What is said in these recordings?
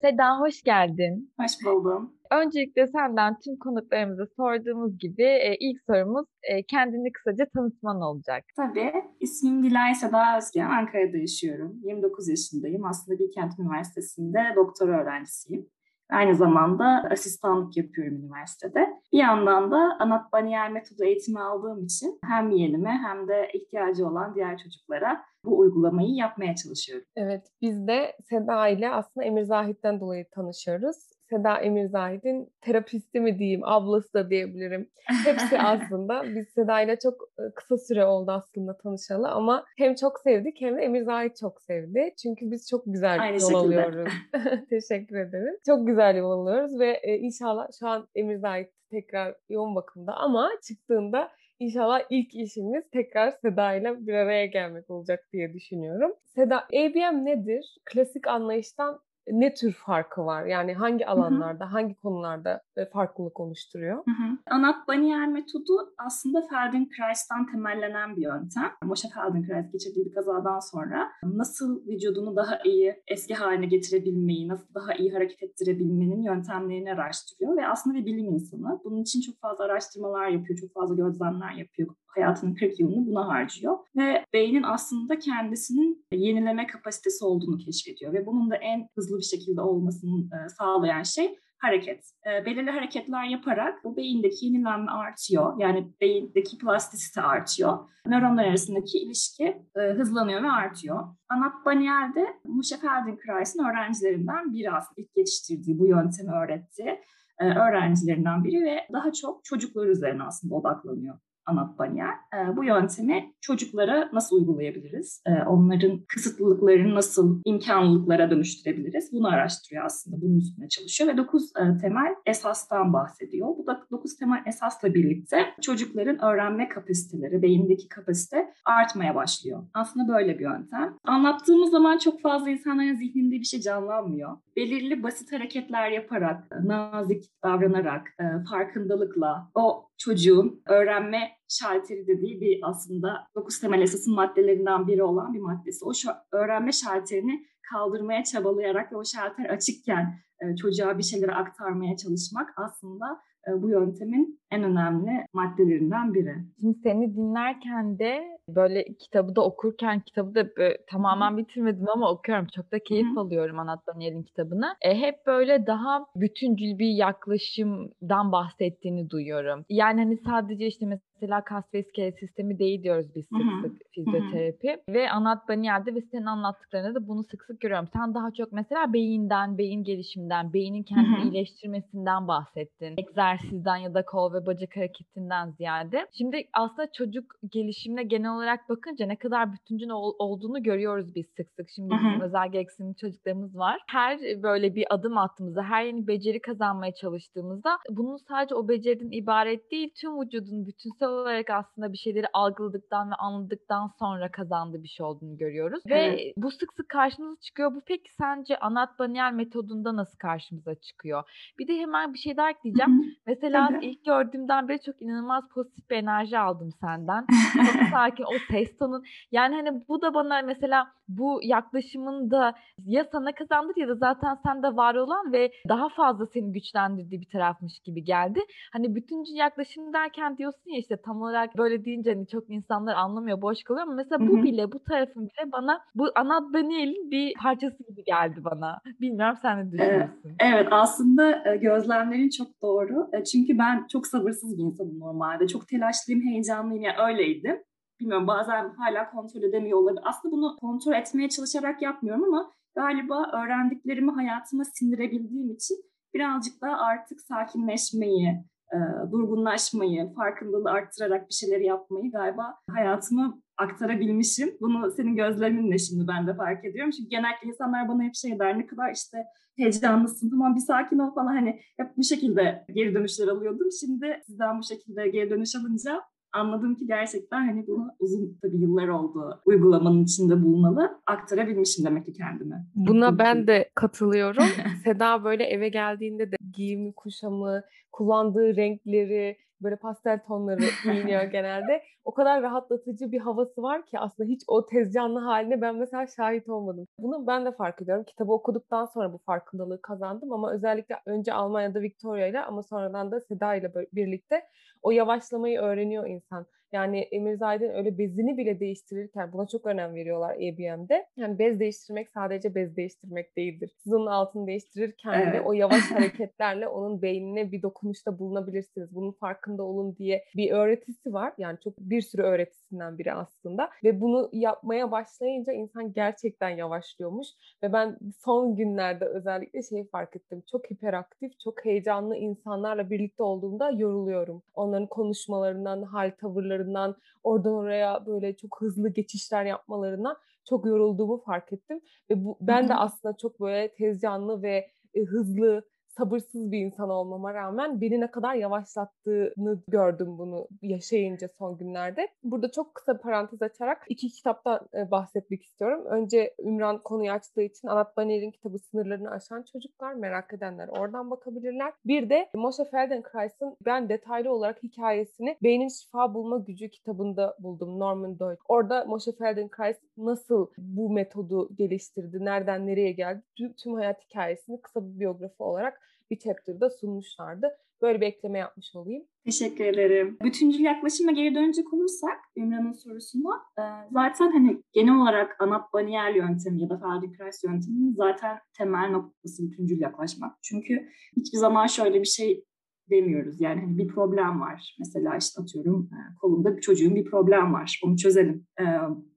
Seda hoş geldin. Hoş buldum. Öncelikle senden tüm konuklarımıza sorduğumuz gibi e, ilk sorumuz e, kendini kısaca tanıtman olacak. Tabii. İsmim Dilay Seda Özgen. Ankara'da yaşıyorum. 29 yaşındayım. Aslında Bilkent Üniversitesi'nde doktora öğrencisiyim. Aynı zamanda asistanlık yapıyorum üniversitede. Bir yandan da Anat Baniyer metodu eğitimi aldığım için hem yeğenime hem de ihtiyacı olan diğer çocuklara bu uygulamayı yapmaya çalışıyorum. Evet, biz de Seda ile aslında Emir Zahit'ten dolayı tanışıyoruz. Seda Emir Zahit'in terapisti mi diyeyim, ablası da diyebilirim. Hepsi aslında. Biz Seda ile çok kısa süre oldu aslında tanışalı ama hem çok sevdik hem de Emir Zahit çok sevdi. Çünkü biz çok güzel Aynı yol şekilde. alıyoruz. Teşekkür ederim. Çok güzel yol alıyoruz ve e, inşallah şu an Emir Zahit tekrar yoğun bakımda ama çıktığında İnşallah ilk işimiz tekrar Seda ile bir araya gelmek olacak diye düşünüyorum. Seda, ABM nedir? Klasik anlayıştan ne tür farkı var? Yani hangi alanlarda, hangi konularda e, farklılık oluşturuyor? Hı hı. Anat Baniyer metodu aslında Feldenkrais'tan temellenen bir yöntem. Moshe Feldenkrais geçirdiği bir kazadan sonra nasıl vücudunu daha iyi eski haline getirebilmeyi, nasıl daha iyi hareket ettirebilmenin yöntemlerini araştırıyor ve aslında bir bilim insanı. Bunun için çok fazla araştırmalar yapıyor, çok fazla gözlemler yapıyor. Hayatının 40 yılını buna harcıyor ve beynin aslında kendisinin yenileme kapasitesi olduğunu keşfediyor ve bunun da en hızlı bir şekilde olmasını e, sağlayan şey hareket. E, belirli hareketler yaparak bu beyindeki yenilenme artıyor. Yani beyindeki plastisite artıyor. Nöronlar arasındaki ilişki e, hızlanıyor ve artıyor. Anat Banier de Moshe Feldenkrais'in öğrencilerinden biri aslında ilk geliştirdiği bu yöntemi öğrettiği e, öğrencilerinden biri ve daha çok çocuklar üzerine aslında odaklanıyor. Anat Banier. E, bu yöntemi çocuklara nasıl uygulayabiliriz? E, onların kısıtlılıklarını nasıl imkanlılıklara dönüştürebiliriz? Bunu araştırıyor aslında. Bunun üstüne çalışıyor ve 9 e, temel esastan bahsediyor. Bu da 9 temel esasla birlikte çocukların öğrenme kapasiteleri, beyindeki kapasite artmaya başlıyor. Aslında böyle bir yöntem. Anlattığımız zaman çok fazla insanların zihninde bir şey canlanmıyor. Belirli basit hareketler yaparak, nazik davranarak, farkındalıkla o çocuğun öğrenme şalteri dediği bir aslında dokuz temel esasın maddelerinden biri olan bir maddesi. O öğrenme şalterini kaldırmaya çabalayarak ve o şalter açıkken e, çocuğa bir şeyleri aktarmaya çalışmak aslında e, bu yöntemin en önemli maddelerinden biri. Şimdi seni dinlerken de böyle kitabı da okurken kitabı da böyle, tamamen bitirmedim ama okuyorum. Çok da keyif Hı. alıyorum Anat Daniel'in kitabını. E, hep böyle daha bütüncül bir yaklaşımdan bahsettiğini duyuyorum. Yani hani sadece işte mesela kas ve iskelet sistemi değil diyoruz biz sık Hı-hı. sık fizyoterapi. Hı-hı. Ve Anat Baniyer'de ve senin anlattıklarında da bunu sık sık görüyorum. Sen daha çok mesela beyinden, beyin gelişiminden, beynin kendini Hı-hı. iyileştirmesinden bahsettin. Egzersizden ya da kol ve bacak hareketinden ziyade. Şimdi aslında çocuk gelişimine genel olarak bakınca ne kadar bütüncül ol- olduğunu görüyoruz biz sık sık. Şimdi Hı-hı. bizim özel gereksinimli çocuklarımız var. Her böyle bir adım attığımızda, her yeni beceri kazanmaya çalıştığımızda bunun sadece o beceriden ibaret değil, tüm vücudun bütünsel olarak aslında bir şeyleri algıladıktan ve anladıktan sonra kazandığı bir şey olduğunu görüyoruz. Evet. Ve bu sık sık karşımıza çıkıyor. Bu peki sence Anat metodunda nasıl karşımıza çıkıyor? Bir de hemen bir şey daha ekleyeceğim. Hı-hı. Mesela Tabii. ilk gördüğümden beri çok inanılmaz pozitif bir enerji aldım senden. çok sakin o ses tonun. Yani hani bu da bana mesela bu yaklaşımın da ya sana kazandır ya da zaten sende var olan ve daha fazla seni güçlendirdiği bir tarafmış gibi geldi. Hani bütüncül yaklaşım derken diyorsun ya işte tam olarak böyle deyince hani çok insanlar anlamıyor, boş kalıyor ama mesela bu bile, bu tarafın bile bana bu Anat Daniel'in bir parçası gibi geldi bana. Bilmiyorum sen ne düşünüyorsun? Evet, evet aslında gözlemlerin çok doğru. Çünkü ben çok sabırsız bir insanım normalde. Çok telaşlıyım, heyecanlıyım. Yani öyleydim bilmiyorum bazen hala kontrol edemiyor olabilir. Aslında bunu kontrol etmeye çalışarak yapmıyorum ama galiba öğrendiklerimi hayatıma sindirebildiğim için birazcık daha artık sakinleşmeyi, e, durgunlaşmayı, farkındalığı arttırarak bir şeyler yapmayı galiba hayatıma aktarabilmişim. Bunu senin gözleminle şimdi ben de fark ediyorum. Çünkü genellikle insanlar bana hep şey der ne kadar işte heyecanlısın tamam bir sakin ol falan hani hep bu şekilde geri dönüşler alıyordum. Şimdi sizden bu şekilde geri dönüş alınca anladım ki gerçekten hani bunu uzun tabii yıllar oldu uygulamanın içinde bulunalı aktarabilmişim demek ki kendime. Buna ben de katılıyorum. Seda böyle eve geldiğinde de giyimi, kuşamı, kullandığı renkleri, böyle pastel tonları giyiniyor genelde. O kadar rahatlatıcı bir havası var ki aslında hiç o tez canlı haline ben mesela şahit olmadım. Bunu ben de fark ediyorum. Kitabı okuduktan sonra bu farkındalığı kazandım ama özellikle önce Almanya'da Victoria ile ama sonradan da Seda ile birlikte o yavaşlamayı öğreniyor insan. Yani Emir Zayd'in öyle bezini bile değiştirirken buna çok önem veriyorlar EBM'de. Yani bez değiştirmek sadece bez değiştirmek değildir. Siz onun altını değiştirirken evet. de o yavaş hareketlerle onun beynine bir dokunuşta bulunabilirsiniz. Bunun farkında olun diye bir öğretisi var. Yani çok bir sürü öğretisinden biri aslında. Ve bunu yapmaya başlayınca insan gerçekten yavaşlıyormuş. Ve ben son günlerde özellikle şeyi fark ettim. Çok hiperaktif, çok heyecanlı insanlarla birlikte olduğumda yoruluyorum. Onların konuşmalarından, hal tavırları yapmalarından, oradan oraya böyle çok hızlı geçişler yapmalarından çok yorulduğumu fark ettim. Ve bu, ben de aslında çok böyle tez canlı ve e, hızlı sabırsız bir insan olmama rağmen beni ne kadar yavaşlattığını gördüm bunu yaşayınca son günlerde. Burada çok kısa parantez açarak iki kitaptan e, bahsetmek istiyorum. Önce Ümran konuyu açtığı için Anat Baner'in kitabı Sınırlarını Aşan Çocuklar merak edenler oradan bakabilirler. Bir de Moshe Feldenkrais'ın ben detaylı olarak hikayesini Beynin Şifa Bulma Gücü kitabında buldum Norman Doyle. Orada Moshe Feldenkrais nasıl bu metodu geliştirdi, nereden nereye geldi tüm hayat hikayesini kısa bir biyografi olarak bir chapter'da sunmuşlardı. Böyle bir ekleme yapmış olayım. Teşekkür ederim. Bütüncül yaklaşıma geri dönecek olursak Ümran'ın sorusuna e, zaten hani genel olarak Anap Baniel yöntemi ya da Feldenkrais yönteminin zaten temel noktası bütüncül yaklaşmak. Çünkü hiçbir zaman şöyle bir şey demiyoruz. Yani hani bir problem var. Mesela işte atıyorum e, kolunda bir çocuğun bir problem var. Onu çözelim. E,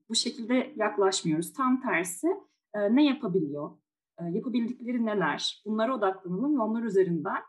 bu şekilde yaklaşmıyoruz. Tam tersi ne yapabiliyor? Yapabildikleri neler? Bunlara odaklanalım ve onlar üzerinden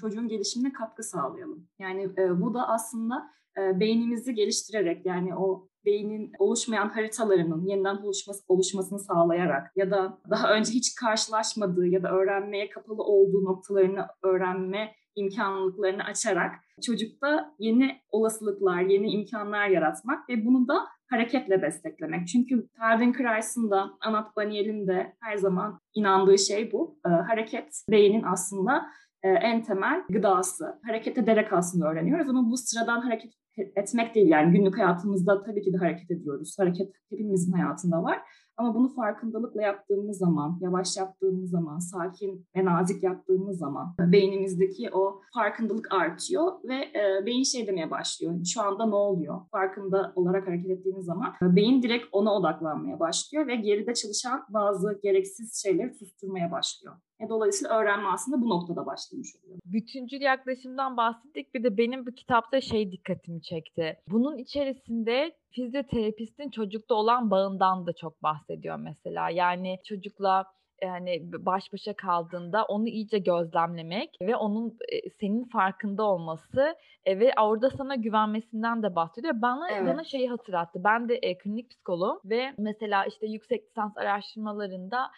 çocuğun gelişimine katkı sağlayalım. Yani bu da aslında beynimizi geliştirerek yani o beynin oluşmayan haritalarının yeniden oluşması, oluşmasını sağlayarak ya da daha önce hiç karşılaşmadığı ya da öğrenmeye kapalı olduğu noktalarını öğrenme imkanlıklarını açarak çocukta yeni olasılıklar, yeni imkanlar yaratmak ve bunu da hareketle desteklemek. Çünkü Feldenkrais'ın da Anat Baniel'in de her zaman inandığı şey bu. E, hareket beynin aslında e, en temel gıdası. Hareket ederek aslında öğreniyoruz ama bu sıradan hareket etmek değil. Yani günlük hayatımızda tabii ki de hareket ediyoruz. Hareket hepimizin hayatında var. Ama bunu farkındalıkla yaptığımız zaman, yavaş yaptığımız zaman, sakin ve nazik yaptığımız zaman beynimizdeki o farkındalık artıyor ve e, beyin şey demeye başlıyor. Şu anda ne oluyor? Farkında olarak hareket ettiğiniz zaman e, beyin direkt ona odaklanmaya başlıyor ve geride çalışan bazı gereksiz şeyleri susturmaya başlıyor. E, dolayısıyla öğrenme aslında bu noktada başlamış oluyor. Bütüncül yaklaşımdan bahsettik. Bir de benim bu kitapta şey dikkatimi çekti. Bunun içerisinde fizyoterapistin çocukta olan bağından da çok bahsediyor mesela. Yani çocukla yani baş başa kaldığında onu iyice gözlemlemek ve onun senin farkında olması ve orada sana güvenmesinden de bahsediyor. Bana evet. bana şeyi hatırlattı. Ben de e, klinik psikoloğum ve mesela işte yüksek lisans araştırmalarında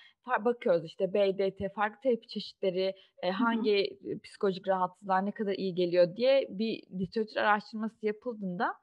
bakıyoruz işte BDT, farklı terapi çeşitleri, e, hangi Hı-hı. psikolojik rahatsızlığa ne kadar iyi geliyor diye bir literatür araştırması yapıldığında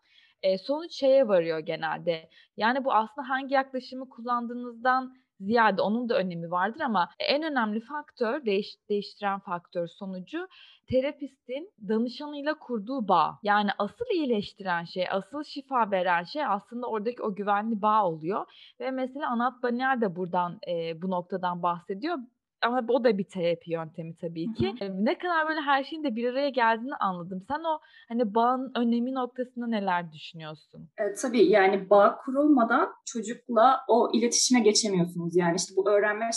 e, sonuç şeye varıyor genelde. Yani bu aslında hangi yaklaşımı kullandığınızdan ziyade onun da önemi vardır ama en önemli faktör, değiş, değiştiren faktör sonucu terapistin danışanıyla kurduğu bağ. Yani asıl iyileştiren şey, asıl şifa veren şey aslında oradaki o güvenli bağ oluyor. Ve mesela Anat Banier de buradan e, bu noktadan bahsediyor ama o da bir terapi yöntemi tabii ki. Hı hı. Ne kadar böyle her şeyin de bir araya geldiğini anladım. Sen o hani bağın önemi noktasında neler düşünüyorsun? E, tabii yani bağ kurulmadan çocukla o iletişime geçemiyorsunuz. Yani işte bu öğrenme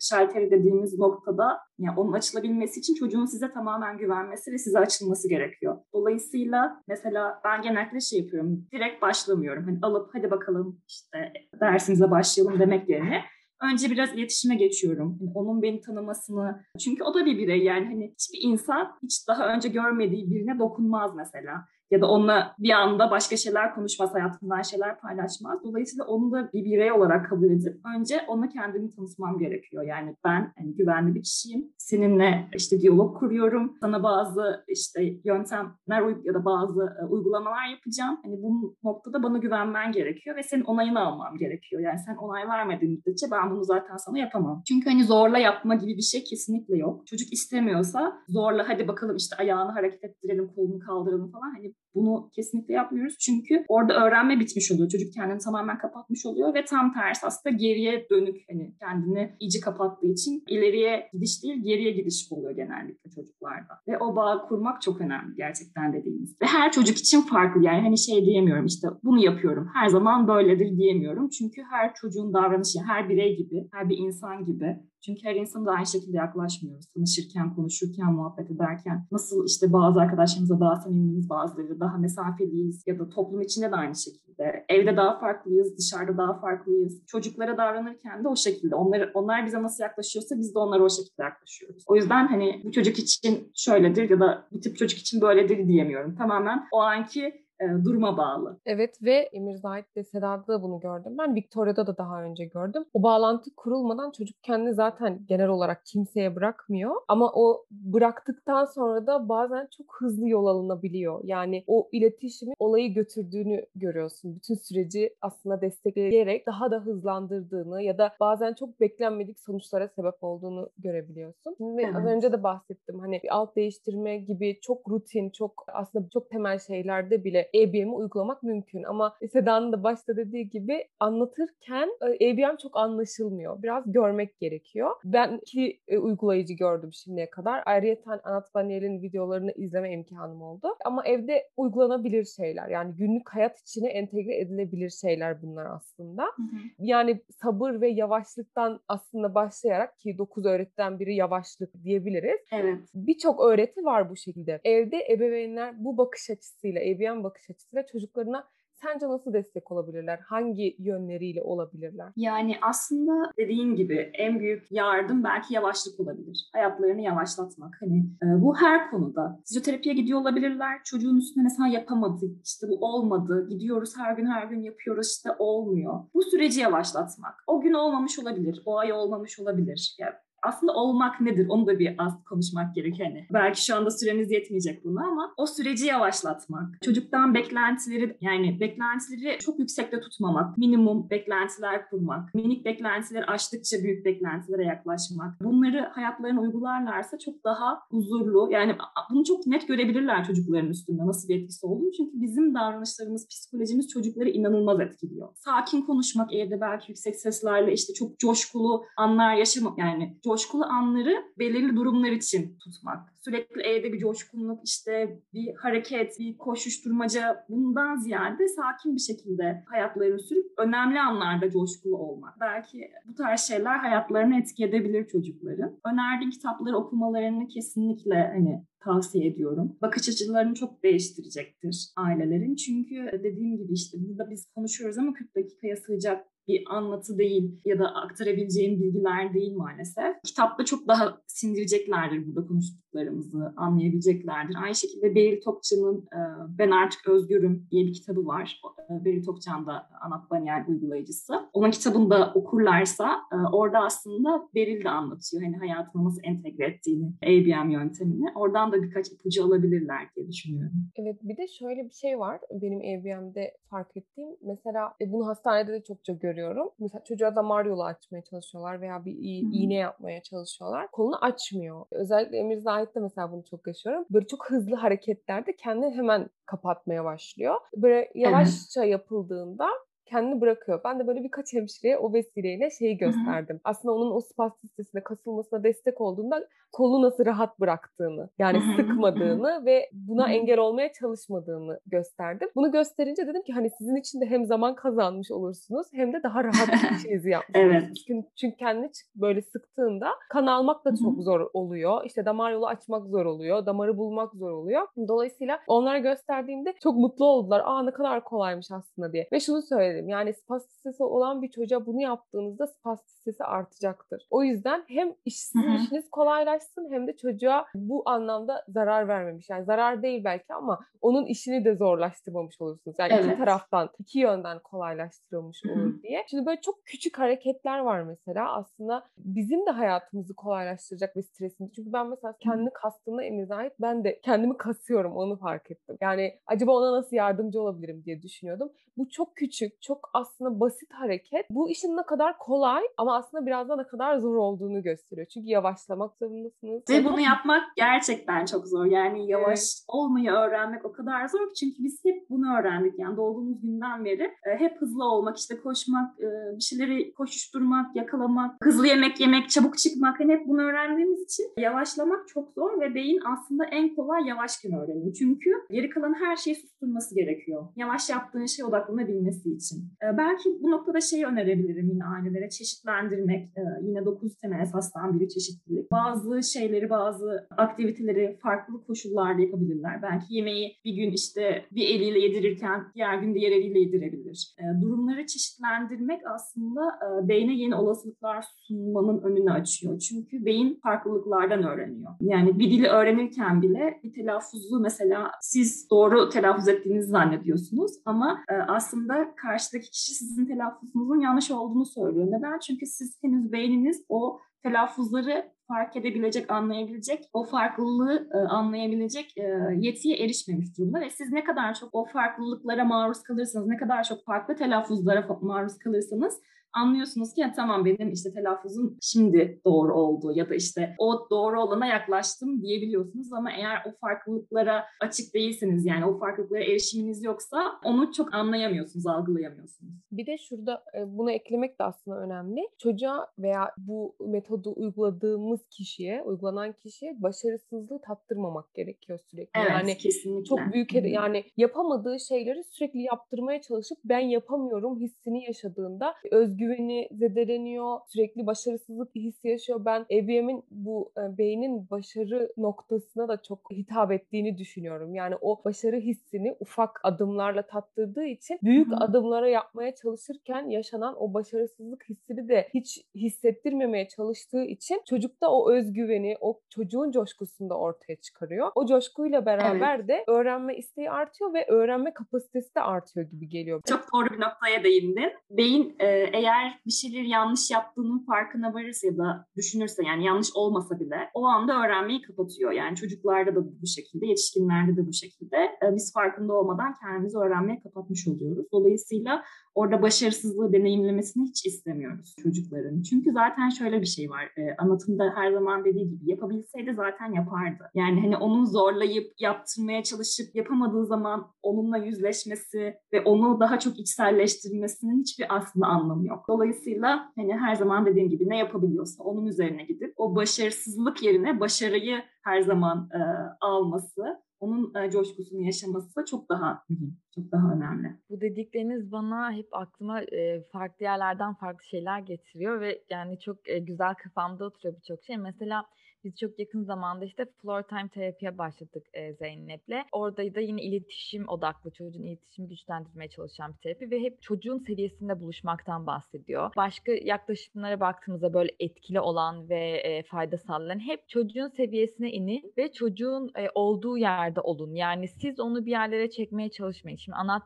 şalteri dediğimiz noktada yani onun açılabilmesi için çocuğun size tamamen güvenmesi ve size açılması gerekiyor. Dolayısıyla mesela ben genellikle şey yapıyorum. Direkt başlamıyorum. Hani alıp hadi bakalım işte dersimize başlayalım demek yerine önce biraz iletişime geçiyorum. Yani onun beni tanımasını. Çünkü o da bir birey yani hani hiçbir insan hiç daha önce görmediği birine dokunmaz mesela. ya da onunla bir anda başka şeyler konuşmaz, hayatından şeyler paylaşmaz. Dolayısıyla onu da bir birey olarak kabul edip önce ona kendimi tanıtmam gerekiyor. Yani ben hani güvenli bir kişiyim. Seninle işte diyalog kuruyorum. Sana bazı işte yöntemler ya da bazı e, uygulamalar yapacağım. Hani bu noktada bana güvenmen gerekiyor ve senin onayını almam gerekiyor. Yani sen onay vermediğin müddetçe ben bunu zaten sana yapamam. Çünkü hani zorla yapma gibi bir şey kesinlikle yok. Çocuk istemiyorsa zorla hadi bakalım işte ayağını hareket ettirelim, kolunu kaldıralım falan. Hani bunu kesinlikle yapmıyoruz. Çünkü orada öğrenme bitmiş oluyor. Çocuk kendini tamamen kapatmış oluyor ve tam tersi aslında geriye dönük hani kendini iyice kapattığı için ileriye gidiş değil geriye gidiş oluyor genellikle çocuklarda. Ve o bağ kurmak çok önemli gerçekten dediğimiz. Ve her çocuk için farklı yani hani şey diyemiyorum işte bunu yapıyorum her zaman böyledir diyemiyorum. Çünkü her çocuğun davranışı her birey gibi, her bir insan gibi çünkü her insana da aynı şekilde yaklaşmıyoruz. Tanışırken, konuşurken, muhabbet ederken nasıl işte bazı arkadaşlarımıza daha samimiyiz, bazıları daha mesafeliyiz ya da toplum içinde de aynı şekilde. Evde daha farklıyız, dışarıda daha farklıyız. Çocuklara davranırken de o şekilde. Onlar, onlar bize nasıl yaklaşıyorsa biz de onlara o şekilde yaklaşıyoruz. O yüzden hani bu çocuk için şöyledir ya da bu tip çocuk için böyledir diyemiyorum. Tamamen o anki e, duruma bağlı. Evet ve Emir Zahit de Seda'da da bunu gördüm. Ben Victoria'da da daha önce gördüm. O bağlantı kurulmadan çocuk kendini zaten genel olarak kimseye bırakmıyor. Ama o bıraktıktan sonra da bazen çok hızlı yol alınabiliyor. Yani o iletişimi olayı götürdüğünü görüyorsun. Bütün süreci aslında destekleyerek daha da hızlandırdığını ya da bazen çok beklenmedik sonuçlara sebep olduğunu görebiliyorsun. Şimdi evet. az önce de bahsettim. Hani bir alt değiştirme gibi çok rutin, çok aslında çok temel şeylerde bile ABM'i uygulamak mümkün. Ama Seda'nın da başta dediği gibi anlatırken ABM çok anlaşılmıyor. Biraz görmek gerekiyor. Ben iki e, uygulayıcı gördüm şimdiye kadar. Ayrıca Anat Banier'in videolarını izleme imkanım oldu. Ama evde uygulanabilir şeyler. Yani günlük hayat içine entegre edilebilir şeyler bunlar aslında. Hı hı. Yani sabır ve yavaşlıktan aslında başlayarak ki 9 öğretiden biri yavaşlık diyebiliriz. Evet. Birçok öğreti var bu şekilde. Evde ebeveynler bu bakış açısıyla, ABM bakış bakış açısıyla çocuklarına sence nasıl destek olabilirler? Hangi yönleriyle olabilirler? Yani aslında dediğin gibi en büyük yardım belki yavaşlık olabilir. Hayatlarını yavaşlatmak. Hani e, bu her konuda. Fizyoterapiye gidiyor olabilirler. Çocuğun üstüne mesela yapamadık. İşte bu olmadı. Gidiyoruz her gün her gün yapıyoruz işte olmuyor. Bu süreci yavaşlatmak. O gün olmamış olabilir. O ay olmamış olabilir. Yani aslında olmak nedir onu da bir az konuşmak gerekiyor. Hani belki şu anda süremiz yetmeyecek buna ama o süreci yavaşlatmak. Çocuktan beklentileri yani beklentileri çok yüksekte tutmamak. Minimum beklentiler kurmak. Minik beklentileri aştıkça büyük beklentilere yaklaşmak. Bunları hayatlarına uygularlarsa çok daha huzurlu. Yani bunu çok net görebilirler çocukların üstünde nasıl bir etkisi olduğunu. Çünkü bizim davranışlarımız, psikolojimiz çocukları inanılmaz etkiliyor. Sakin konuşmak evde belki yüksek seslerle işte çok coşkulu anlar yaşamak yani coşkulu anları belirli durumlar için tutmak. Sürekli evde bir coşkunluk, işte bir hareket, bir koşuşturmaca bundan ziyade sakin bir şekilde hayatlarını sürüp önemli anlarda coşkulu olmak. Belki bu tarz şeyler hayatlarını etki edebilir çocukların. Önerdiğim kitapları okumalarını kesinlikle hani tavsiye ediyorum. Bakış açılarını çok değiştirecektir ailelerin. Çünkü dediğim gibi işte burada biz konuşuyoruz ama 40 dakikaya sığacak bir anlatı değil ya da aktarabileceğim bilgiler değil maalesef. Kitapta çok daha sindireceklerdir burada konuştuklarımızı, anlayabileceklerdir. Aynı şekilde Beril Tokcan'ın e, Ben Artık Özgürüm diye bir kitabı var. E, Beril Tokcan da Anat Baniel uygulayıcısı. Onun kitabını da okurlarsa e, orada aslında Beril de anlatıyor. Hani hayatına nasıl entegre ettiğini, ABM yöntemini. Oradan da birkaç ipucu alabilirler diye düşünüyorum. Evet bir de şöyle bir şey var benim ABM'de fark ettiğim. Mesela bunu hastanede de çokça görüyorum. Mesela çocuğa damar yolu açmaya çalışıyorlar veya bir iğne yapmaya çalışıyorlar. Kolunu açmıyor. Özellikle Emir Zahit'te mesela bunu çok yaşıyorum. Böyle çok hızlı hareketlerde kendini hemen kapatmaya başlıyor. Böyle yavaşça yapıldığında kendini bırakıyor. Ben de böyle birkaç hemşireye o vesileyle şeyi gösterdim. Hı-hı. Aslında onun o spastisitesine, kasılmasına destek olduğunda kolu nasıl rahat bıraktığını, yani Hı-hı. sıkmadığını ve buna Hı-hı. engel olmaya çalışmadığını gösterdim. Bunu gösterince dedim ki hani sizin için de hem zaman kazanmış olursunuz hem de daha rahat bir şeyizi yapmış evet. Çünkü, çünkü kendini böyle sıktığında kan almak da çok Hı-hı. zor oluyor. İşte damar yolu açmak zor oluyor. Damarı bulmak zor oluyor. Dolayısıyla onlar gösterdiğimde çok mutlu oldular. Aa ne kadar kolaymış aslında diye. Ve şunu söyledi söyledim. Yani spastisitesi olan bir çocuğa bunu yaptığınızda spastisitesi artacaktır. O yüzden hem iş, sizin işiniz kolaylaşsın hem de çocuğa bu anlamda zarar vermemiş. Yani zarar değil belki ama onun işini de zorlaştırmamış olursunuz. Yani evet. iki taraftan, iki yönden kolaylaştırılmış olur diye. Şimdi böyle çok küçük hareketler var mesela aslında bizim de hayatımızı kolaylaştıracak ve stresini. Çünkü ben mesela kendini kastığımda Emir ait ben de kendimi kasıyorum onu fark ettim. Yani acaba ona nasıl yardımcı olabilirim diye düşünüyordum. Bu çok küçük, çok aslında basit hareket. Bu işin ne kadar kolay ama aslında biraz da ne kadar zor olduğunu gösteriyor. Çünkü yavaşlamak zorundasınız. Ve bunu yapmak gerçekten çok zor. Yani yavaş evet. olmayı öğrenmek o kadar zor ki çünkü biz hep bunu öğrendik. Yani doğduğumuz günden beri e, hep hızlı olmak, işte koşmak, e, bir şeyleri koşuşturmak, yakalamak, hızlı yemek yemek, çabuk çıkmak. Hani hep bunu öğrendiğimiz için yavaşlamak çok zor ve beyin aslında en kolay yavaşken öğreniyor. Çünkü geri kalan her şeyi susturması gerekiyor. Yavaş yaptığın şeye odaklanabilmesi için. E, belki bu noktada şeyi önerebilirim yine ailelere. Çeşitlendirmek. yine 9 temel esasdan biri çeşitlilik. Bazı şeyleri, bazı aktiviteleri farklı koşullarda yapabilirler. Belki yemeği bir gün işte bir eliyle yedirirken diğer gün diğer eliyle yedirebilir. E, durumları çeşitlendirmek aslında e, beyne yeni olasılıklar sunmanın önünü açıyor. Çünkü beyin farklılıklardan öğreniyor. Yani bir dili öğrenirken bile bir telaffuzu mesela siz doğru telaffuz ettiğinizi zannediyorsunuz ama e, aslında karşıdaki kişi sizin telaffuzunuzun yanlış olduğunu söylüyor. Neden? Çünkü siz henüz beyniniz o telaffuzları fark edebilecek, anlayabilecek, o farklılığı e, anlayabilecek e, yetiye erişmemiş durumda ve siz ne kadar çok o farklılıklara maruz kalırsanız, ne kadar çok farklı telaffuzlara maruz kalırsanız anlıyorsunuz ki ya tamam benim işte telaffuzum şimdi doğru oldu ya da işte o doğru olana yaklaştım diyebiliyorsunuz ama eğer o farklılıklara açık değilseniz yani o farklılıklara erişiminiz yoksa onu çok anlayamıyorsunuz, algılayamıyorsunuz. Bir de şurada e, bunu eklemek de aslında önemli. Çocuğa veya bu metodu uyguladığımız kişiye, uygulanan kişiye başarısızlığı tattırmamak gerekiyor sürekli. Evet, yani kesinlikle. Çok büyük yani yapamadığı şeyleri sürekli yaptırmaya çalışıp ben yapamıyorum hissini yaşadığında özgür güveni zedeleniyor. Sürekli başarısızlık hissi yaşıyor. Ben EBM'in bu e, beynin başarı noktasına da çok hitap ettiğini düşünüyorum. Yani o başarı hissini ufak adımlarla tattırdığı için büyük Hı-hı. adımlara yapmaya çalışırken yaşanan o başarısızlık hissini de hiç hissettirmemeye çalıştığı için çocukta o özgüveni, o çocuğun coşkusunu da ortaya çıkarıyor. O coşkuyla beraber evet. de öğrenme isteği artıyor ve öğrenme kapasitesi de artıyor gibi geliyor. Çok doğru bir noktaya değindin. Beyin e, eğer eğer bir şeyleri yanlış yaptığının farkına varırsa ya da düşünürse yani yanlış olmasa bile o anda öğrenmeyi kapatıyor. Yani çocuklarda da bu şekilde, yetişkinlerde de bu şekilde. E, biz farkında olmadan kendimizi öğrenmeye kapatmış oluyoruz. Dolayısıyla orada başarısızlığı deneyimlemesini hiç istemiyoruz çocukların. Çünkü zaten şöyle bir şey var. E, anlatımda her zaman dediği gibi yapabilseydi zaten yapardı. Yani hani onu zorlayıp yaptırmaya çalışıp yapamadığı zaman onunla yüzleşmesi ve onu daha çok içselleştirmesinin hiçbir aslında anlamı yok. Dolayısıyla hani her zaman dediğim gibi ne yapabiliyorsa onun üzerine gidip o başarısızlık yerine başarıyı her zaman e, alması onun e, coşkusunu yaşaması çok daha mühim, çok daha önemli. Bu dedikleriniz bana hep aklıma e, farklı yerlerden farklı şeyler getiriyor ve yani çok e, güzel kafamda oturuyor birçok şey. Mesela biz çok yakın zamanda işte floor time terapiye başladık e, Zeynep'le. Orada da yine iletişim odaklı, çocuğun iletişimi güçlendirmeye çalışan bir terapi ve hep çocuğun seviyesinde buluşmaktan bahsediyor. Başka yaklaşımlara baktığımızda böyle etkili olan ve e, fayda sağlayan hep çocuğun seviyesine inin ve çocuğun e, olduğu yerde olun. Yani siz onu bir yerlere çekmeye çalışmayın. Şimdi Anat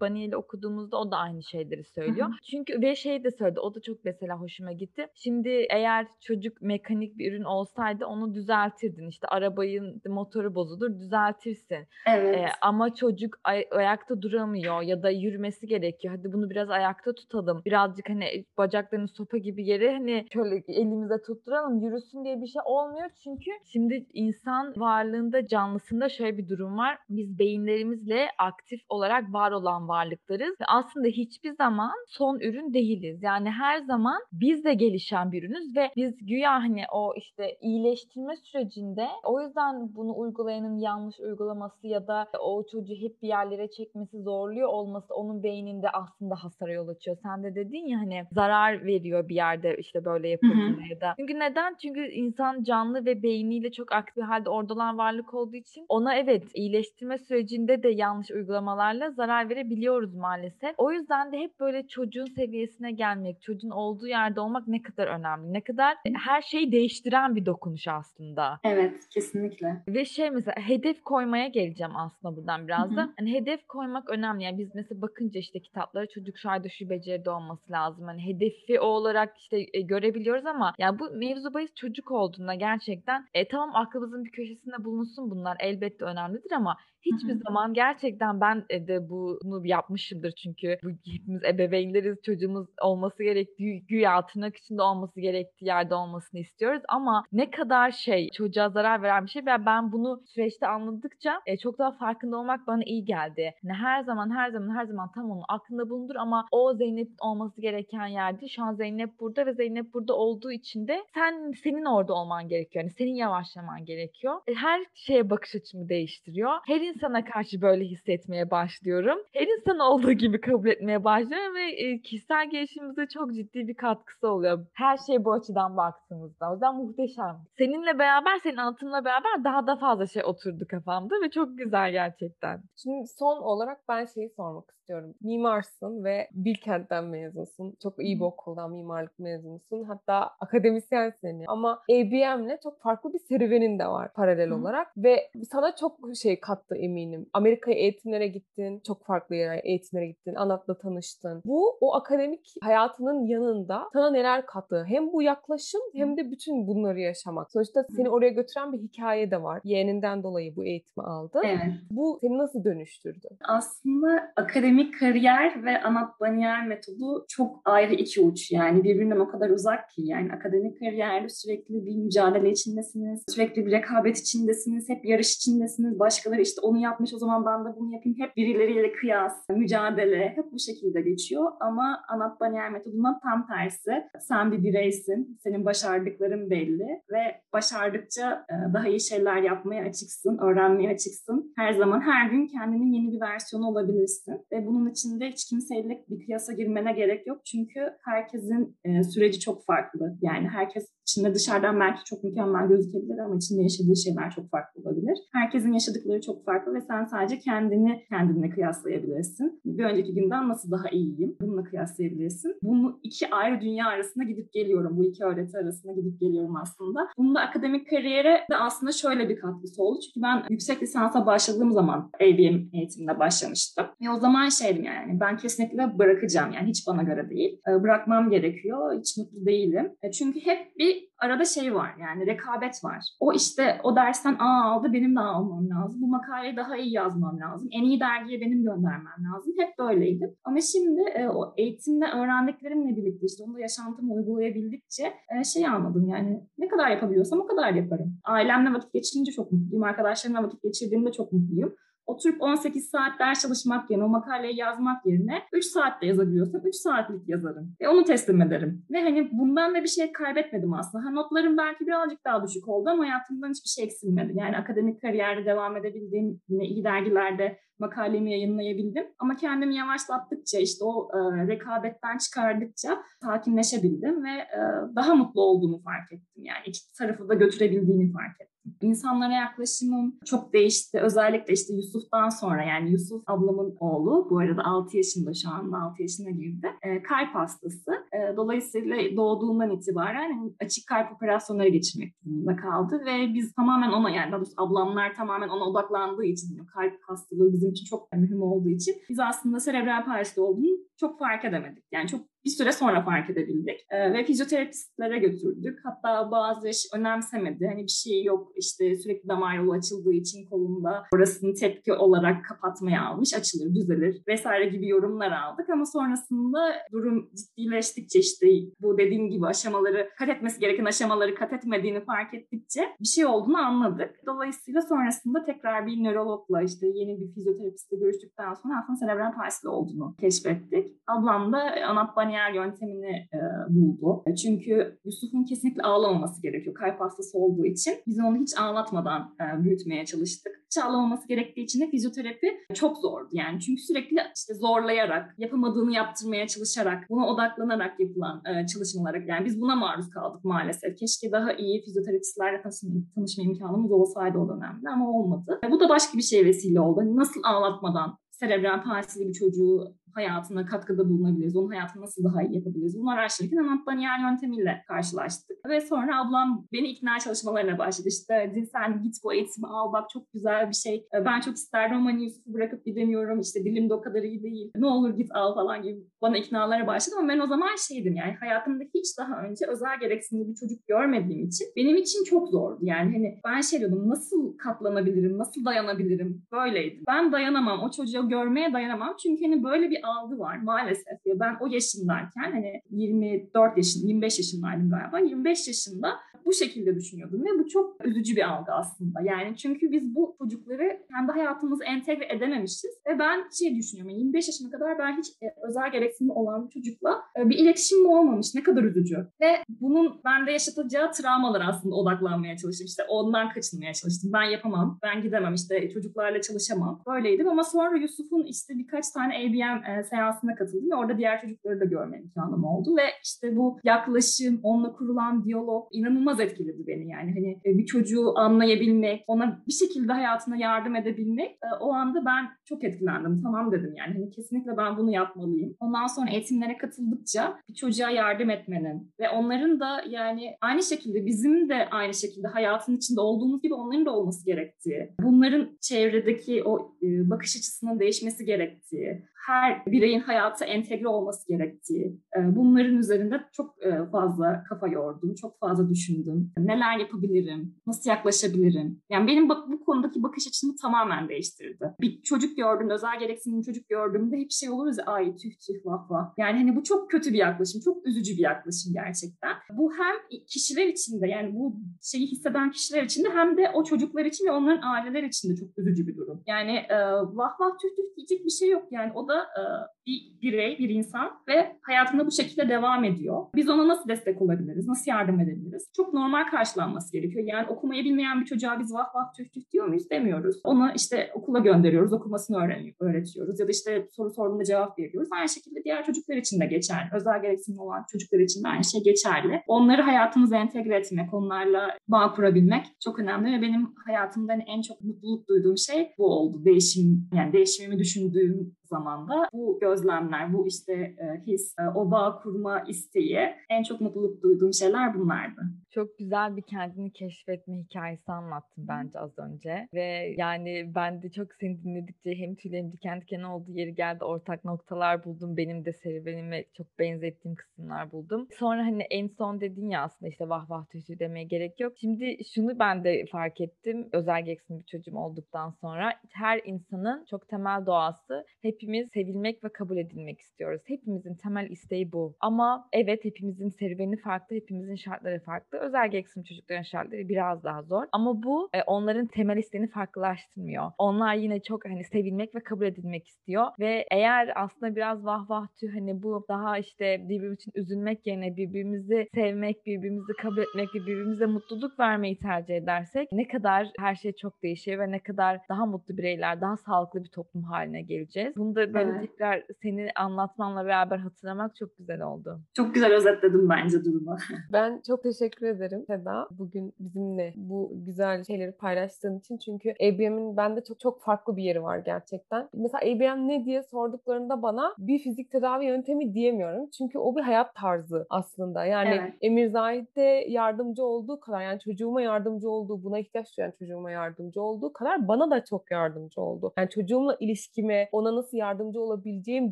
Baniel'i okuduğumuzda o da aynı şeyleri söylüyor. Çünkü ve şey de söyledi. O da çok mesela hoşuma gitti. Şimdi eğer çocuk mekanik bir ürün olsaydı olsaydı onu düzeltirdin. İşte arabayın motoru bozulur düzeltirsin. Evet. Ee, ama çocuk ay- ayakta duramıyor ya da yürümesi gerekiyor. Hadi bunu biraz ayakta tutalım. Birazcık hani bacaklarını sopa gibi yere hani şöyle elimize tutturalım yürüsün diye bir şey olmuyor. Çünkü şimdi insan varlığında canlısında şöyle bir durum var. Biz beyinlerimizle aktif olarak var olan varlıklarız ve aslında hiçbir zaman son ürün değiliz. Yani her zaman biz de gelişen bir ürünüz ve biz güya hani o işte iyile iyileştirme sürecinde o yüzden bunu uygulayanın yanlış uygulaması ya da o çocuğu hep bir yerlere çekmesi zorluyor olması onun beyninde aslında hasara yol açıyor. Sen de dedin ya hani zarar veriyor bir yerde işte böyle yapıldığında ya da. Çünkü neden? Çünkü insan canlı ve beyniyle çok aktif halde orada olan varlık olduğu için ona evet iyileştirme sürecinde de yanlış uygulamalarla zarar verebiliyoruz maalesef. O yüzden de hep böyle çocuğun seviyesine gelmek, çocuğun olduğu yerde olmak ne kadar önemli. Ne kadar her şeyi değiştiren bir dokunuş aslında. Evet, kesinlikle. Ve şey mesela hedef koymaya geleceğim aslında buradan biraz da. Hani hedef koymak önemli. Yani biz mesela bakınca işte kitaplara çocuk şayda şu beceride olması lazım. Hani hedefi o olarak işte e, görebiliyoruz ama ya bu mevzu bahis çocuk olduğunda gerçekten e, tamam aklımızın bir köşesinde bulunsun bunlar elbette önemlidir ama hiçbir zaman gerçekten ben e, de bunu yapmışımdır çünkü bu hepimiz ebeveynleriz çocuğumuz olması gerektiği güya tırnak içinde olması gerektiği yerde olmasını istiyoruz ama ne kadar şey çocuğa zarar veren bir şey ve ben bunu süreçte anladıkça e, çok daha farkında olmak bana iyi geldi. Yani her zaman her zaman her zaman tam onu aklında bulundur ama o Zeynep olması gereken yerde şu an Zeynep burada ve Zeynep burada olduğu için de sen senin orada olman gerekiyor. Yani senin yavaşlaman gerekiyor. E, her şeye bakış açımı değiştiriyor. Her insana karşı böyle hissetmeye başlıyorum. Her insan olduğu gibi kabul etmeye başlıyorum ve e, kişisel gelişimimize çok ciddi bir katkısı oluyor. Her şey bu açıdan baktığımızda. O yüzden muhteşem. Seninle beraber, senin anlatımla beraber daha da fazla şey oturdu kafamda ve çok güzel gerçekten. Şimdi son olarak ben şeyi sormak istiyorum. Mimarsın ve Bilkent'ten mezunsun. Çok iyi bir okuldan mimarlık mezunusun. Hatta akademisyensin. Ama ABM'le çok farklı bir serüvenin de var paralel Hı. olarak. Ve sana çok şey kattı eminim. Amerika'ya eğitimlere gittin. Çok farklı yere eğitimlere gittin. Anat'la tanıştın. Bu o akademik hayatının yanında sana neler kattı? Hem bu yaklaşım hem de bütün bunları yaşamak. Sonuçta seni oraya götüren bir hikaye de var. Yeğeninden dolayı bu eğitimi aldın. Evet. Bu seni nasıl dönüştürdü? Aslında akademik kariyer ve Anat Baniyer metodu çok ayrı iki uç. Yani birbirinden o kadar uzak ki. Yani akademik kariyerde sürekli bir mücadele içindesiniz. Sürekli bir rekabet içindesiniz. Hep yarış içindesiniz. Başkaları işte onu yapmış o zaman ben de bunu yapayım. Hep birileriyle kıyas, mücadele hep bu şekilde geçiyor. Ama Anat Baniyer metodundan tam tersi. Sen bir bireysin. Senin başardıkların belli ve başardıkça e, daha iyi şeyler yapmaya açıksın, öğrenmeye açıksın. Her zaman her gün kendinin yeni bir versiyonu olabilirsin. Ve bunun için de hiç kimseyle bir kıyasa girmene gerek yok. Çünkü herkesin e, süreci çok farklı. Yani herkes içinde dışarıdan belki çok mükemmel gözükebilir ama içinde yaşadığı şeyler çok farklı olabilir. Herkesin yaşadıkları çok farklı ve sen sadece kendini kendine kıyaslayabilirsin. Bir önceki günden nasıl daha iyiyim? Bununla kıyaslayabilirsin. Bunu iki ayrı dünya arasında gidip geliyorum. Bu iki öğreti arasında gidip geliyorum aslında. Bunun da akademik kariyere de aslında şöyle bir katkısı oldu. Çünkü ben yüksek lisansa başladığım zaman ABM eğitimine başlamıştım. Ve o zaman şeydim yani ben kesinlikle bırakacağım. Yani hiç bana göre değil. Ee, bırakmam gerekiyor. Hiç mutlu değilim. E, çünkü hep bir arada şey var yani rekabet var. O işte o dersten A aldı benim de almam lazım. Bu makaleyi daha iyi yazmam lazım. En iyi dergiye benim göndermem lazım. Hep böyleydi. Ama şimdi e, o eğitimde öğrendiklerimle birlikte işte onu da yaşantıma uygulayabildikçe e, şey anladım yani ne kadar yapabiliyorsam o kadar yaparım. Ailemle vakit geçirince çok mutluyum. Arkadaşlarımla vakit geçirdiğimde çok mutluyum oturup 18 saat ders çalışmak yerine, o makaleyi yazmak yerine 3 saatte yazabiliyorsam 3 saatlik yazarım. Ve onu teslim ederim. Ve hani bundan da bir şey kaybetmedim aslında. Ha, notlarım belki birazcık daha düşük oldu ama hayatımdan hiçbir şey eksilmedi. Yani akademik kariyerde devam edebildiğim, yine iyi dergilerde makalemi yayınlayabildim. Ama kendimi yavaşlattıkça işte o e, rekabetten çıkardıkça sakinleşebildim ve e, daha mutlu olduğumu fark ettim. Yani iki tarafı da götürebildiğini fark ettim. İnsanlara yaklaşımım çok değişti. Özellikle işte Yusuf'tan sonra yani Yusuf ablamın oğlu bu arada 6 yaşında şu anda 6 yaşına girdi. E, kalp hastası. E, dolayısıyla doğduğundan itibaren açık kalp operasyonları geçirmek durumunda kaldı ve biz tamamen ona yani ablamlar tamamen ona odaklandığı için kalp hastalığı bizim için çok mühim olduğu için. Biz aslında serebral palsi olduğunu çok fark edemedik. Yani çok bir süre sonra fark edebildik. E, ve fizyoterapistlere götürdük. Hatta bazı iş önemsemedi. Hani bir şey yok işte sürekli damar yolu açıldığı için kolunda orasını tepki olarak kapatmaya almış. Açılır, düzelir vesaire gibi yorumlar aldık. Ama sonrasında durum ciddileştikçe işte bu dediğim gibi aşamaları kat etmesi gereken aşamaları kat etmediğini fark ettikçe bir şey olduğunu anladık. Dolayısıyla sonrasında tekrar bir nörologla işte yeni bir fizyoterapistle görüştükten sonra aslında serebral palsili olduğunu keşfettik. Ablam da Anat Bani Daniel yöntemini e, buldu. Çünkü Yusuf'un kesinlikle ağlamaması gerekiyor. Kalp hastası olduğu için. Biz onu hiç ağlatmadan e, büyütmeye çalıştık. Hiç ağlamaması gerektiği için de fizyoterapi çok zordu. Yani çünkü sürekli işte zorlayarak, yapamadığını yaptırmaya çalışarak, buna odaklanarak yapılan e, çalışmalar. Yani biz buna maruz kaldık maalesef. Keşke daha iyi fizyoterapistlerle tanışma, tanışma imkanımız olsaydı o dönemde ama olmadı. Bu da başka bir şey vesile oldu. Hani nasıl ağlatmadan serebral palsili bir çocuğu hayatına katkıda bulunabiliriz? Onun hayatını nasıl daha iyi yapabiliriz? Bunu araştırırken Anant Daniel yöntemiyle karşılaştık. Ve sonra ablam beni ikna çalışmalarına başladı. İşte sen git bu eğitimi al bak çok güzel bir şey. Ben çok isterdim ama hani Yusuf'u bırakıp gidemiyorum. İşte dilim de o kadar iyi değil. Ne olur git al falan gibi bana iknalara başladı. Ama ben o zaman şeydim yani hayatımda hiç daha önce özel gereksinimli bir çocuk görmediğim için benim için çok zordu. Yani hani ben şey diyordum nasıl katlanabilirim, nasıl dayanabilirim böyleydi. Ben dayanamam, o çocuğu görmeye dayanamam. Çünkü hani böyle bir algı var maalesef. Ya ben o yaşındayken hani 24 yaşın, 25 yaşındaydım galiba. 25 yaşında bu şekilde düşünüyordum ve bu çok üzücü bir algı aslında. Yani çünkü biz bu çocukları kendi hayatımıza entegre edememişiz ve ben şey düşünüyorum 25 yaşına kadar ben hiç e, özel gereksinimi olan bir çocukla e, bir iletişimim olmamış. Ne kadar üzücü. Ve bunun bende yaşatacağı travmalar aslında odaklanmaya çalıştım. İşte ondan kaçınmaya çalıştım. Ben yapamam, ben gidemem işte çocuklarla çalışamam. Böyleydim ama sonra Yusuf'un işte birkaç tane ABM e, seansına katıldım ve orada diğer çocukları da görme imkanım oldu ve işte bu yaklaşım, onunla kurulan diyalog inanılmaz etkiledi beni yani. Hani e, bir çocuğu anlayabilmek, ona bir şekilde hayatına yardım edebilmek e, o anda ben çok etkilendim. Tamam dedim yani hani kesinlikle ben bunu yapmalıyım. Ondan sonra eğitimlere katıldıkça bir çocuğa yardım etmenin ve onların da yani aynı şekilde bizim de aynı şekilde hayatın içinde olduğumuz gibi onların da olması gerektiği, bunların çevredeki o e, bakış açısının değişmesi gerektiği, her bireyin hayata entegre olması gerektiği, e, bunların üzerinde çok e, fazla kafa yordum, çok fazla düşündüm. Neler yapabilirim, nasıl yaklaşabilirim? Yani benim bu konudaki bakış açımı tamamen değiştirdi. Bir çocuk gördüm, özel gereksinimli çocuk gördüğümde hep şey oluruz ya, ay tüh tüh vah vah. Yani hani bu çok kötü bir yaklaşım, çok üzücü bir yaklaşım gerçekten. Bu hem kişiler içinde yani bu şeyi hisseden kişiler için de hem de o çocuklar için ve onların aileler için de çok üzücü bir durum. Yani e, vah vah tüh tüh diyecek bir şey yok. Yani o da e, bir birey, bir insan ve hayatında bu şekilde devam ediyor. Biz ona nasıl destek olabiliriz, nasıl yardım edebiliriz? Çok normal karşılanması gerekiyor. Yani okumayı bilmeyen bir çocuğa biz vah vah tüh tüh diyor muyuz demiyoruz. Onu işte okula gönderiyoruz, okumasını öğreniyor, öğretiyoruz ya da işte soru sorduğunda cevap veriyoruz. Aynı şekilde diğer çocuklar için de geçerli. Özel gereksinimli olan çocuklar için de aynı şey geçerli. Onları hayatımıza entegre etmek, onlarla bağ kurabilmek çok önemli ve benim hayatımda en çok mutluluk duyduğum şey bu oldu. Değişim, yani değişimimi düşündüğüm zamanda bu gözlemler, bu işte e, his, e, o bağ kurma isteği en çok mutluluk duyduğum şeyler bunlardı. Çok güzel bir kendini keşfetme hikayesi anlattın bence az önce ve yani ben de çok seni dinledikçe hem tüylerim diken diken olduğu yeri geldi ortak noktalar buldum benim de serüvenime çok benzettiğim kısımlar buldum. Sonra hani en son dedin ya aslında işte vah vah tüsü demeye gerek yok. Şimdi şunu ben de fark ettim özel gereksinim bir çocuğum olduktan sonra her insanın çok temel doğası hepimiz sevilmek ve kabul edilmek istiyoruz. Hepimizin temel isteği bu. Ama evet hepimizin serüveni farklı, hepimizin şartları farklı. Özel gereksinim çocukların şartları biraz daha zor. Ama bu e, onların temel isteğini farklılaştırmıyor. Onlar yine çok hani sevilmek ve kabul edilmek istiyor ve eğer aslında biraz vah vah tüh hani bu daha işte birbirimiz için üzülmek yerine birbirimizi sevmek, birbirimizi kabul etmek ve birbirimize mutluluk vermeyi tercih edersek ne kadar her şey çok değişir ve ne kadar daha mutlu bireyler, daha sağlıklı bir toplum haline geleceğiz. Bunu da böyle evet. tekrar seni anlatmanla beraber hatırlamak çok güzel oldu. Çok güzel özetledim bence durumu. ben çok teşekkür ederim Seda. Bugün bizimle bu güzel şeyleri paylaştığın için. Çünkü ABM'in bende çok çok farklı bir yeri var gerçekten. Mesela ABM ne diye sorduklarında bana bir fizik tedavi yöntemi diyemiyorum. Çünkü o bir hayat tarzı aslında. Yani evet. Emir Zahit'te yardımcı olduğu kadar yani çocuğuma yardımcı olduğu, buna ihtiyaç duyan çocuğuma yardımcı olduğu kadar bana da çok yardımcı oldu. Yani çocuğumla ilişkime, ona nasıl yardımcı olabileceğim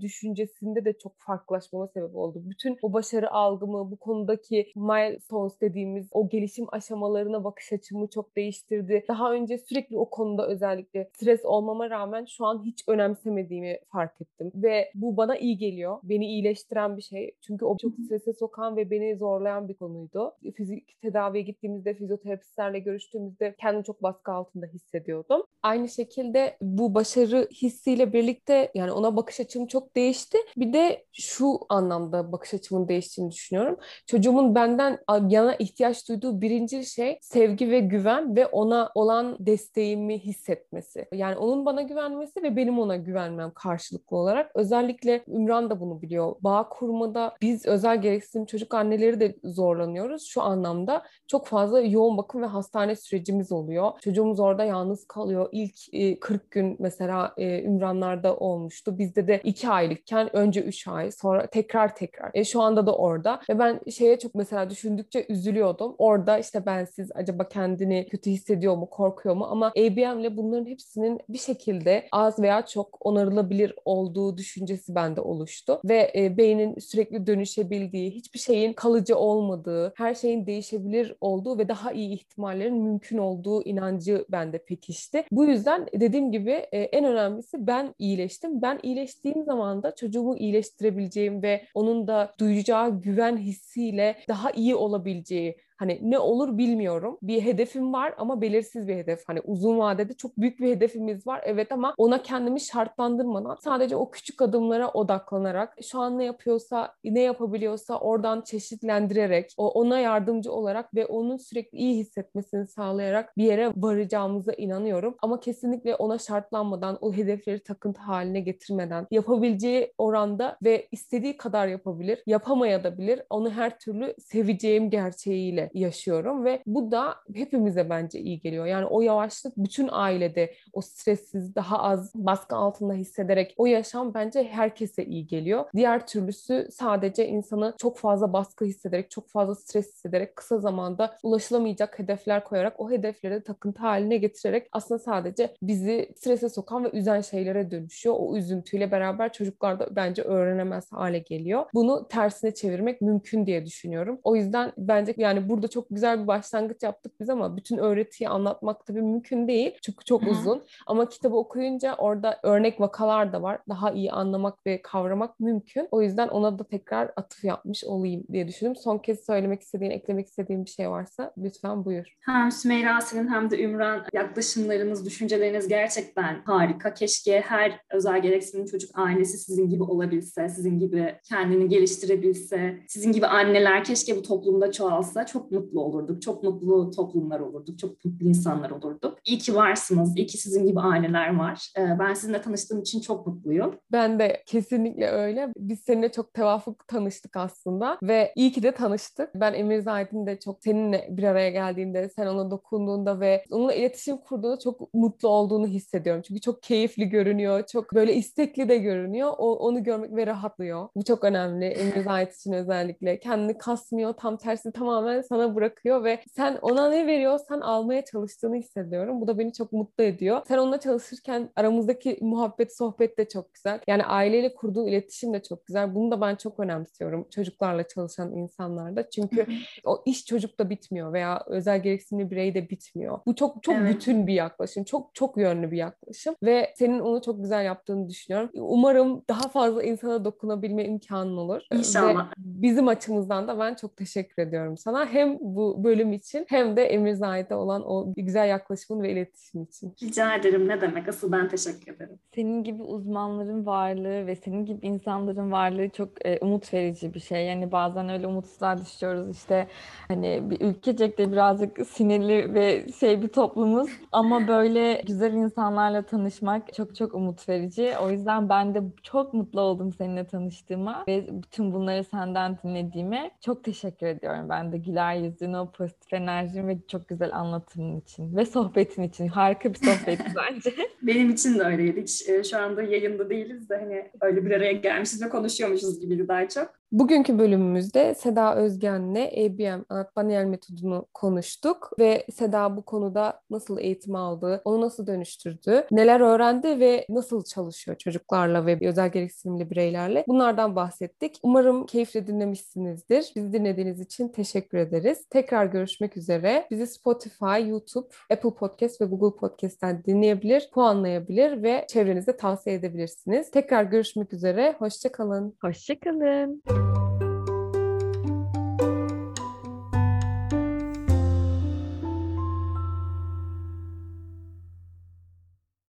düşüncesinde de çok farklılaşmama sebep oldu. Bütün o başarı algımı, bu konudaki milestones dediğimiz o gelişim aşamalarına bakış açımı çok değiştirdi. Daha önce sürekli o konuda özellikle stres olmama rağmen şu an hiç önemsemediğimi fark ettim. Ve bu bana iyi geliyor. Beni iyileştiren bir şey. Çünkü o çok strese sokan ve beni zorlayan bir konuydu. Fizik tedaviye gittiğimizde, fizyoterapistlerle görüştüğümüzde kendimi çok baskı altında hissediyordum. Aynı şekilde bu başarı hissiyle birlikte yani ona bakış açım çok değişti. Bir de şu anlamda bakış açımın değiştiğini düşünüyorum. Çocuğumun benden yana ihtiyaç duyduğu birinci şey sevgi ve güven ve ona olan desteğimi hissetmesi. Yani onun bana güvenmesi ve benim ona güvenmem karşılıklı olarak. Özellikle Ümran da bunu biliyor. Bağ kurmada biz özel gereksinim çocuk anneleri de zorlanıyoruz. Şu anlamda çok fazla yoğun bakım ve hastane sürecimiz oluyor. Çocuğumuz orada yalnız kalıyor. İlk 40 e, gün mesela e, Ümranlarda olmuştu. Bizde de 2 aylıkken önce 3 ay sonra tekrar tekrar. E, şu anda da orada ve ben şeye çok mesela düşündükçe üzülüyordum. Orada işte bensiz acaba kendini kötü hissediyor mu, korkuyor mu? Ama ABM'le bunların hepsinin bir şekilde az veya çok onarılabilir olduğu düşüncesi bende oluştu. Ve e, beynin sürekli dönüşebildiği, hiçbir şeyin kalıcı olmadığı, her şeyin değişebilir olduğu ve daha iyi ihtimallerin mümkün olduğu inancı bende pekişti. Bu yüzden dediğim gibi e, en önemlisi ben iyileştim. Ben iyileştiğim zaman da çocuğumu iyileştirebileceğim ve onun da duyacağı güven hissiyle daha iyi olabileceği Hani ne olur bilmiyorum. Bir hedefim var ama belirsiz bir hedef. Hani uzun vadede çok büyük bir hedefimiz var. Evet ama ona kendimi şartlandırmadan sadece o küçük adımlara odaklanarak şu an ne yapıyorsa, ne yapabiliyorsa oradan çeşitlendirerek, ona yardımcı olarak ve onun sürekli iyi hissetmesini sağlayarak bir yere varacağımıza inanıyorum. Ama kesinlikle ona şartlanmadan, o hedefleri takıntı haline getirmeden yapabileceği oranda ve istediği kadar yapabilir, yapamayabilir. Onu her türlü seveceğim gerçeğiyle yaşıyorum ve bu da hepimize bence iyi geliyor. Yani o yavaşlık bütün ailede o stressiz, daha az baskı altında hissederek o yaşam bence herkese iyi geliyor. Diğer türlüsü sadece insanı çok fazla baskı hissederek, çok fazla stres hissederek kısa zamanda ulaşılamayacak hedefler koyarak o hedefleri takıntı haline getirerek aslında sadece bizi strese sokan ve üzen şeylere dönüşüyor. O üzüntüyle beraber çocuklar da bence öğrenemez hale geliyor. Bunu tersine çevirmek mümkün diye düşünüyorum. O yüzden bence yani bu burada çok güzel bir başlangıç yaptık biz ama bütün öğretiyi anlatmak tabii mümkün değil. Çünkü çok uzun. Ama kitabı okuyunca orada örnek vakalar da var. Daha iyi anlamak ve kavramak mümkün. O yüzden ona da tekrar atıf yapmış olayım diye düşündüm. Son kez söylemek istediğin, eklemek istediğin bir şey varsa lütfen buyur. Hem Sümeyra senin hem de Ümran yaklaşımlarınız, düşünceleriniz gerçekten harika. Keşke her özel gereksinim çocuk ailesi sizin gibi olabilse, sizin gibi kendini geliştirebilse, sizin gibi anneler keşke bu toplumda çoğalsa. Çok çok mutlu olurduk. Çok mutlu toplumlar olurduk. Çok mutlu insanlar olurduk. İyi ki varsınız. İyi ki sizin gibi aileler var. Ee, ben sizinle tanıştığım için çok mutluyum. Ben de kesinlikle öyle. Biz seninle çok tevafuk tanıştık aslında ve iyi ki de tanıştık. Ben Emir Zahid'in de çok seninle bir araya geldiğinde, sen ona dokunduğunda ve onunla iletişim kurduğunda çok mutlu olduğunu hissediyorum. Çünkü çok keyifli görünüyor. Çok böyle istekli de görünüyor. O, onu görmek ve rahatlıyor. Bu çok önemli. Emir Zahid için özellikle. Kendini kasmıyor. Tam tersi tamamen sana bırakıyor ve sen ona ne veriyorsan almaya çalıştığını hissediyorum. Bu da beni çok mutlu ediyor. Sen onunla çalışırken aramızdaki muhabbet, sohbet de çok güzel. Yani aileyle kurduğun iletişim de çok güzel. Bunu da ben çok önemsiyorum çocuklarla çalışan insanlarda. Çünkü o iş çocukta bitmiyor veya özel gereksinimli birey de bitmiyor. Bu çok çok evet. bütün bir yaklaşım. Çok çok yönlü bir yaklaşım ve senin onu çok güzel yaptığını düşünüyorum. Umarım daha fazla insana dokunabilme imkanın olur. İnşallah. Ve bizim açımızdan da ben çok teşekkür ediyorum sana. Hem hem bu bölüm için hem de Emir Zahid'e olan o güzel yaklaşımın ve iletişim için. Rica ederim. Ne demek? Asıl ben teşekkür ederim. Senin gibi uzmanların varlığı ve senin gibi insanların varlığı çok e, umut verici bir şey. Yani bazen öyle umutsuzluğa düşüyoruz işte hani bir ülkecek de birazcık sinirli ve şey bir toplumuz ama böyle güzel insanlarla tanışmak çok çok umut verici. O yüzden ben de çok mutlu oldum seninle tanıştığıma ve bütün bunları senden dinlediğime. Çok teşekkür ediyorum ben de Güler güler yüzün, o pozitif enerjin ve çok güzel anlatımın için ve sohbetin için. Harika bir sohbet bence. Benim için de öyleydi. Hiç e, şu anda yayında değiliz de hani öyle bir araya gelmişiz ve konuşuyormuşuz gibiydi daha çok. Bugünkü bölümümüzde Seda Özgen'le ABM Anlat Manuel metodunu konuştuk ve Seda bu konuda nasıl eğitim aldı, onu nasıl dönüştürdü, neler öğrendi ve nasıl çalışıyor çocuklarla ve özel gereksinimli bireylerle bunlardan bahsettik. Umarım keyifle dinlemişsinizdir. Bizi dinlediğiniz için teşekkür ederiz. Tekrar görüşmek üzere. Bizi Spotify, YouTube, Apple Podcast ve Google Podcast'ten dinleyebilir, puanlayabilir ve çevrenize tavsiye edebilirsiniz. Tekrar görüşmek üzere. Hoşçakalın. Hoşçakalın.